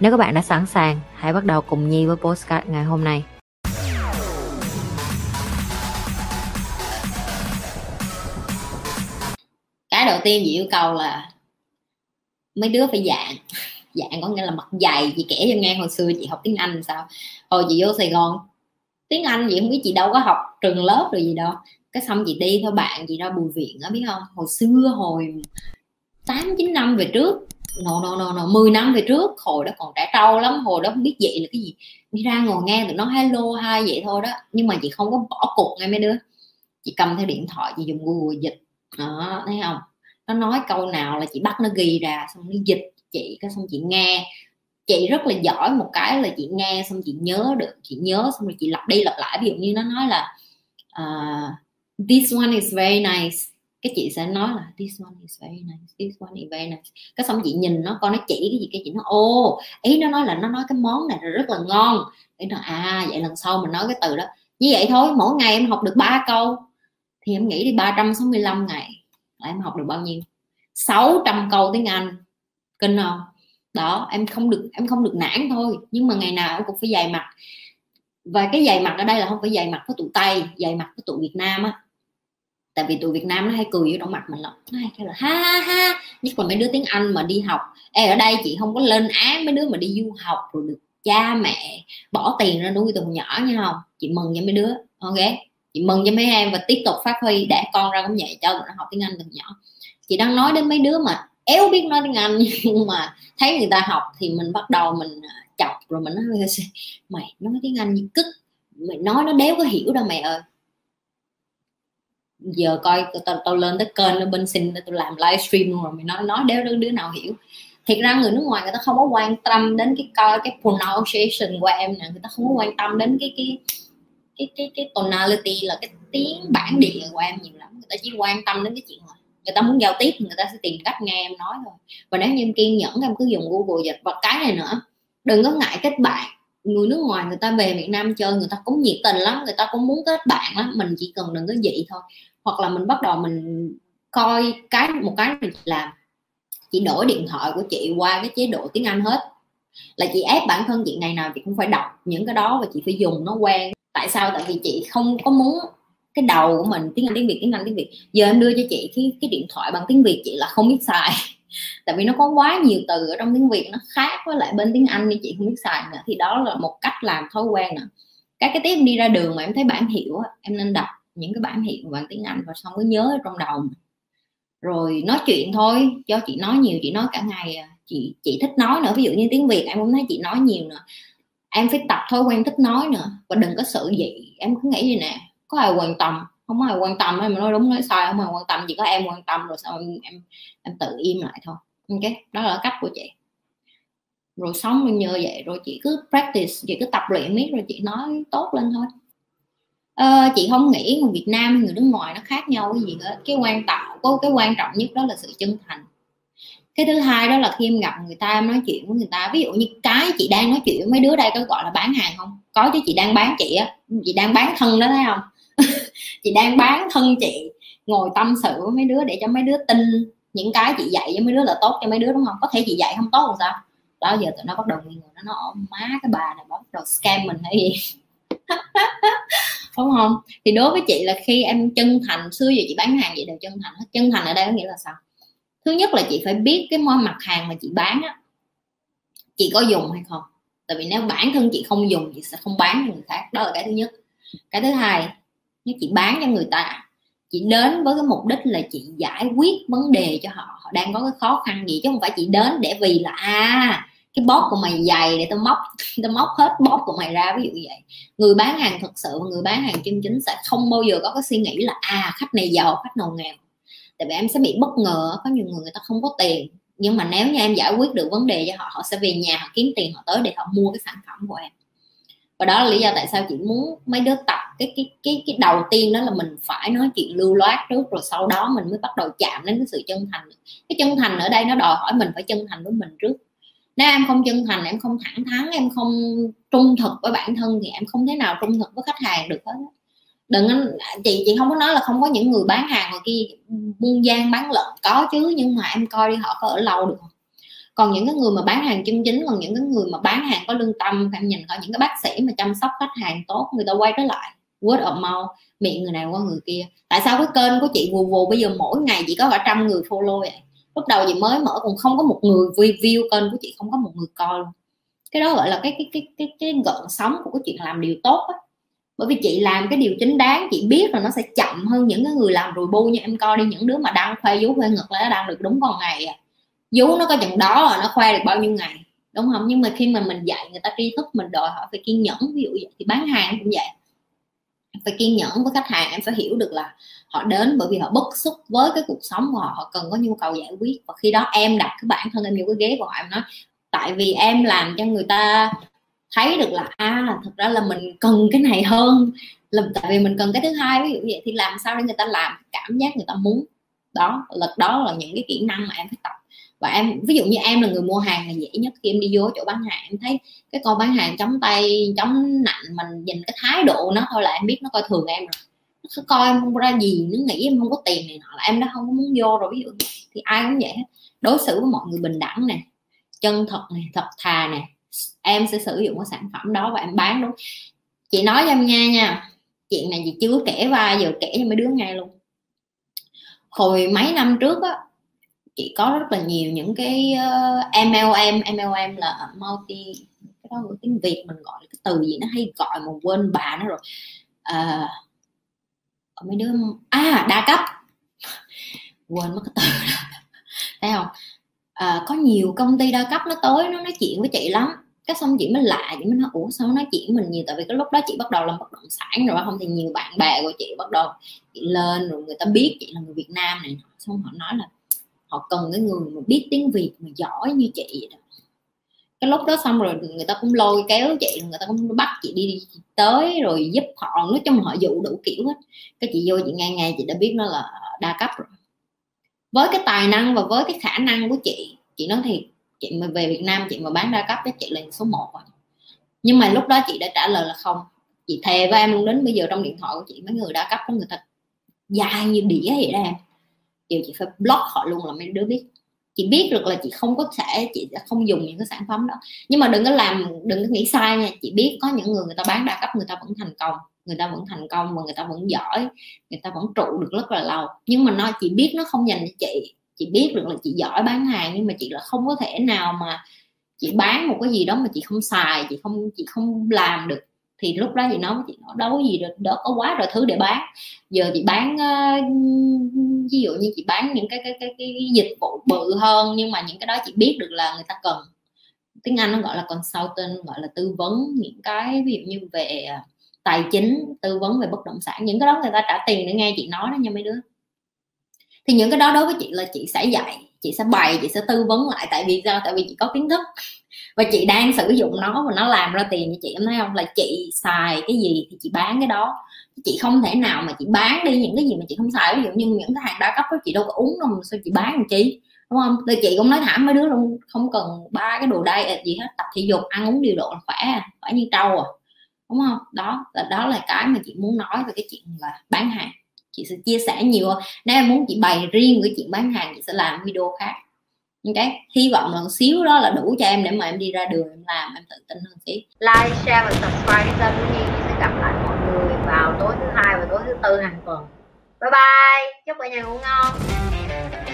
Nếu các bạn đã sẵn sàng, hãy bắt đầu cùng Nhi với postcard ngày hôm nay. cái đầu tiên chị yêu cầu là mấy đứa phải dạng. Dạng có nghĩa là mặt dày chị kể cho nghe hồi xưa chị học tiếng anh sao. Hồi chị vô sài gòn tiếng anh chị không biết chị đâu có học trường lớp rồi gì đâu. Cái xong chị đi theo bạn chị ra bùi viện á biết không? Hồi xưa hồi tám chín năm về trước no no no no mười năm về trước hồi đó còn trẻ trâu lắm hồi đó không biết vậy là cái gì. Đi ra ngồi nghe tụi nó hello hai vậy thôi đó. Nhưng mà chị không có bỏ cuộc ngay mấy đứa. Chị cầm theo điện thoại chị dùng google dịch. Đó thấy không? Nó nói câu nào là chị bắt nó ghi ra xong nó dịch chị cái xong chị nghe. Chị rất là giỏi một cái là chị nghe xong chị nhớ được chị nhớ xong rồi chị lặp đi lặp lại. Ví dụ như nó nói là uh, this one is very nice cái chị sẽ nói là, this one is very nice, this one is very nice. Cái xong chị nhìn nó, con nó chỉ cái gì, cái chị nó ô ý nó nói là nó nói cái món này là rất là ngon. Để nó à vậy lần sau mình nói cái từ đó. Như vậy thôi, mỗi ngày em học được ba câu. Thì em nghĩ đi 365 ngày là em học được bao nhiêu? 600 câu tiếng Anh. Kinh không? Đó, em không được, em không được nản thôi. Nhưng mà ngày nào em cũng phải dày mặt. Và cái dày mặt ở đây là không phải dày mặt của tụi tây dày mặt của tụi việt nam á tại vì tụi việt nam nó hay cười vô trong mặt mình lắm. Nó hay kêu là ha ha ha nhất là mấy đứa tiếng anh mà đi học. Ê, ở đây chị không có lên án mấy đứa mà đi du học rồi được cha mẹ bỏ tiền ra nuôi từ nhỏ nha không? Chị mừng cho mấy đứa. Ok chị mừng cho mấy em và tiếp tục phát huy để con ra cũng vậy cho tụi nó học tiếng anh từ nhỏ. Chị đang nói đến mấy đứa mà éo biết nói tiếng anh nhưng mà thấy người ta học thì mình bắt đầu mình à, chọc rồi mình nói mày nói tiếng anh như cứt mày nói nó đéo có hiểu đâu mày ơi giờ coi tao, tao lên tới kênh lên bên xin tao làm livestream rồi mày nói nói đéo đứa, đứa nào hiểu. Thiệt ra người nước ngoài người ta không có quan tâm đến cái coi cái pronunciation của em nè người ta không có quan tâm đến cái cái cái cái cái tonality là cái tiếng bản địa của em nhiều lắm. Người ta chỉ quan tâm đến cái chuyện là người ta muốn giao tiếp người ta sẽ tìm cách nghe em nói thôi. Và nếu như em kiên nhẫn em cứ dùng google dịch. Và cái này nữa đừng có ngại kết bạn. Người nước ngoài người ta về Việt Nam chơi người ta cũng nhiệt tình lắm người ta cũng muốn kết bạn lắm. Mình chỉ cần đừng có dị thôi hoặc là mình bắt đầu mình coi cái, một cái mình làm chị đổi điện thoại của chị qua cái chế độ tiếng Anh hết. Là chị ép bản thân chị ngày nào chị cũng phải đọc những cái đó và chị phải dùng nó quen. Tại sao? Tại vì chị không có muốn cái đầu của mình, tiếng anh, tiếng việt, tiếng anh, tiếng việt. Giờ em đưa cho chị cái cái điện thoại bằng tiếng việt chị là không biết xài. Tại vì nó có quá nhiều từ ở trong tiếng việt, nó khác với lại bên tiếng anh nên chị không biết xài nữa. Thì đó là một cách làm thói quen nữa cái cái tiếp đi ra đường mà em thấy bản hiệu em nên đọc những cái bản hiệu bằng tiếng anh và xong có nhớ ở trong đầu rồi nói chuyện thôi cho chị nói nhiều chị nói cả ngày à. chị chị thích nói nữa ví dụ như tiếng việt em muốn thấy chị nói nhiều nữa. Em phải tập thói quen thích nói nữa và đừng có sự gì em cứ nghĩ gì nè có ai quan tâm? Không có ai quan tâm em nói đúng nói sai không ai quan tâm chỉ có em quan tâm rồi sao em em, em tự im lại thôi. Ok đó là cách của chị. Rồi sống như vậy rồi chị cứ practice chị cứ tập luyện miết rồi chị nói tốt lên thôi à, chị không nghĩ người Việt Nam hay người nước ngoài nó khác nhau cái gì hết. Cái quan trọng có cái quan trọng nhất đó là sự chân thành. Cái thứ hai đó là khi em gặp người ta em nói chuyện với người ta. Ví dụ như cái chị đang nói chuyện với mấy đứa đây có gọi là bán hàng không? Có chứ chị đang bán chị á. Chị đang bán thân đó thấy không? Chị đang bán thân chị ngồi tâm sự với mấy đứa để cho mấy đứa tin những cái chị dạy với mấy đứa là tốt cho mấy đứa đúng không? Có thể chị dạy không tốt làm sao? Đó giờ tụi nó bắt đầu nghi ngờ nó nó má cái bà này bắt đầu scam mình hay gì? đúng không? Thì đối với chị là khi em chân thành, xưa giờ chị bán hàng vậy đều chân thành chân thành ở đây có nghĩa là sao? Thứ nhất là chị phải biết cái món mặt hàng mà chị bán á, chị có dùng hay không? Tại vì nếu bản thân chị không dùng, chị sẽ không bán cho người khác. Đó là cái thứ nhất. Cái thứ hai, nếu chị bán cho người ta, chị đến với cái mục đích là chị giải quyết vấn đề cho họ. Họ đang có cái khó khăn gì, chứ không phải chị đến để vì là à cái bóp của mày dày để tao móc tao móc hết bóp của mày ra, ví dụ như vậy. Người bán hàng thật sự và người bán hàng chân chính sẽ không bao giờ có cái suy nghĩ là à khách này giàu, khách nào nghèo. Tại vì em sẽ bị bất ngờ, có nhiều người người ta không có tiền. Nhưng mà nếu như em giải quyết được vấn đề cho họ họ sẽ về nhà, họ kiếm tiền họ tới để họ mua cái sản phẩm của em. Và đó là lý do tại sao chị muốn mấy đứa tập cái cái cái cái đầu tiên đó là mình phải nói chuyện lưu loát trước, rồi sau đó mình mới bắt đầu chạm đến cái sự chân thành. Cái chân thành ở đây nó đòi hỏi mình phải chân thành với mình trước nếu em không chân thành, em không thẳng thắn, em không trung thực với bản thân thì em không thể nào trung thực với khách hàng được hết đừng chị chị không có nói là không có những người bán hàng ngoài kia buôn gian bán lợn có chứ, nhưng mà em coi đi họ có ở lâu được không? Còn những cái người mà bán hàng chân chính, còn những cái người mà bán hàng có lương tâm, em nhìn coi những cái bác sĩ mà chăm sóc khách hàng tốt, người ta quay trở lại, word of mouth, miệng người này qua người kia. Tại sao cái kênh của chị vù vù bây giờ mỗi ngày chỉ có cả trăm người follow vậy? Lúc đầu chị mới mở còn không có một người review kênh của chị, không có một người coi luôn. Cái đó gọi là cái cái cái cái cái gợn sóng của cái chuyện làm điều tốt á. Bởi vì chị làm cái điều chính đáng, chị biết là nó sẽ chậm hơn những cái người làm rồi bu như em coi đi, những đứa mà đăng khoe vú khoe ngực là nó đăng được đúng con ngày à. Vú nó có chừng đó là nó khoe được bao nhiêu ngày, đúng không? Nhưng mà khi mà mình dạy người ta tri thức, mình đòi hỏi phải kiên nhẫn, ví dụ vậy, thì bán hàng cũng vậy phải kiên nhẫn với khách hàng, em phải hiểu được là họ đến bởi vì họ bức xúc với cái cuộc sống của họ họ cần có nhu cầu giải quyết. Và khi đó em đặt cái bản thân em vô cái ghế của họ, em nói, tại vì em làm cho người ta thấy được là à thật ra là mình cần cái này hơn, là tại vì mình cần cái thứ hai. Ví dụ vậy thì làm sao để người ta làm cảm giác người ta muốn. Đó là đó là những cái kỹ năng mà em phải tập và em, ví dụ như em là người mua hàng là dễ nhất khi em đi vô chỗ bán hàng. Em thấy cái con bán hàng chống tay, chống nạnh mình, nhìn cái thái độ nó thôi là em biết nó coi thường em rồi. Nó coi em không ra gì, nó nghĩ em không có tiền này nọ là em đã không có muốn vô rồi. Ví dụ thì ai cũng vậy hết. Đối xử với mọi người bình đẳng nè, chân thật này thật thà nè, em sẽ sử dụng cái sản phẩm đó và em bán đúng. Chị nói cho em nghe nha, chuyện này chị chưa kể vai giờ kể cho mấy đứa nghe luôn. Hồi mấy năm trước á chị có rất là nhiều những cái ờ, uh, MLM MLM là multi cái đó của tiếng Việt mình gọi cái từ gì nó hay gọi mà quên bà nó rồi. Uh, mấy đứa à đa cấp. Quên mất cái từ đó. Thấy không? À, có nhiều công ty đa cấp nó tối nó nói chuyện với chị lắm. Cái xong chị mới lạ chị mới nói ủa sao nó nói chuyện mình nhiều? Tại vì cái lúc đó chị bắt đầu làm bất động sản rồi không thì nhiều bạn bè của chị bắt đầu chị lên rồi người ta biết chị là người Việt Nam này xong họ nói là họ cần cái người mà biết tiếng Việt mà giỏi như chị vậy đó. Cái lúc đó xong rồi người ta cũng lôi kéo chị người ta cũng bắt chị đi, tới rồi giúp họ. Nói chung họ dụ đủ kiểu hết. Cái chị vô chị nghe nghe chị đã biết nó là đa cấp rồi. Với cái tài năng và với cái khả năng của chị chị nói thiệt chị mà về Việt Nam chị mà bán đa cấp chắc chị là số 1 rồi. Nhưng mà lúc đó chị đã trả lời là không. Chị thề với em luôn đến bây giờ trong điện thoại của chị mấy người đa cấp có người ta dài như đĩa vậy đó em điều chị phải block họ luôn là mấy đứa biết. Chị biết được là chị không có thể, chị sẽ không dùng những cái sản phẩm đó. Nhưng mà đừng có làm, đừng có nghĩ sai nha. Chị biết có những người người ta bán đa cấp, người ta vẫn thành công, người ta vẫn thành công và người ta vẫn giỏi, người ta vẫn trụ được rất là lâu. Nhưng mà nó, chị biết nó không dành cho chị. Chị biết được là chị giỏi bán hàng, nhưng mà chị là không có thể nào mà chị bán một cái gì đó mà chị không xài, chị không chị không làm được thì lúc đó chị nói chị nói đâu gì được đó có quá rồi thứ để bán. Giờ chị bán uh, ví dụ như chị bán những cái cái, cái cái dịch vụ bự hơn nhưng mà những cái đó chị biết được là người ta cần. Tiếng Anh nó gọi là consultant gọi là tư vấn những cái ví dụ như về ờ, tài chính tư vấn về bất động sản những cái đó người ta trả tiền để nghe chị nói đó nha mấy đứa. Thì những cái đó đối với chị là chị sẽ dạy chị sẽ bày chị sẽ tư vấn lại tại vì sao? Tại vì chị có kiến thức và chị đang sử dụng nó và nó làm ra tiền cho chị em thấy không? Là chị xài cái gì thì chị bán cái đó. Chị không thể nào mà chị bán đi những cái gì mà chị không xài. Ví dụ như những cái hàng đa cấp đó chị đâu có uống đâu mà sao chị bán làm chi? Đúng không? Thì chị cũng nói thẳng mấy đứa luôn không cần ba cái đồ đây gì hết. Tập thể dục ăn uống điều độ là khỏe à, khỏe như trâu à. Đúng không? Đó là đó là cái mà chị muốn nói về cái chuyện là bán hàng. Chị sẽ chia sẻ nhiều nếu em muốn chị bày riêng cái chuyện bán hàng chị sẽ làm video khác ok hy vọng là xíu đó là đủ cho em để mà em đi ra đường, em làm, em tự tin hơn tí like, share và subscribe cho kênh Nhi. Sẽ gặp lại mọi người vào tối thứ hai và tối thứ tư hàng tuần. Bye bye. Chúc mọi nhà ngủ ngon.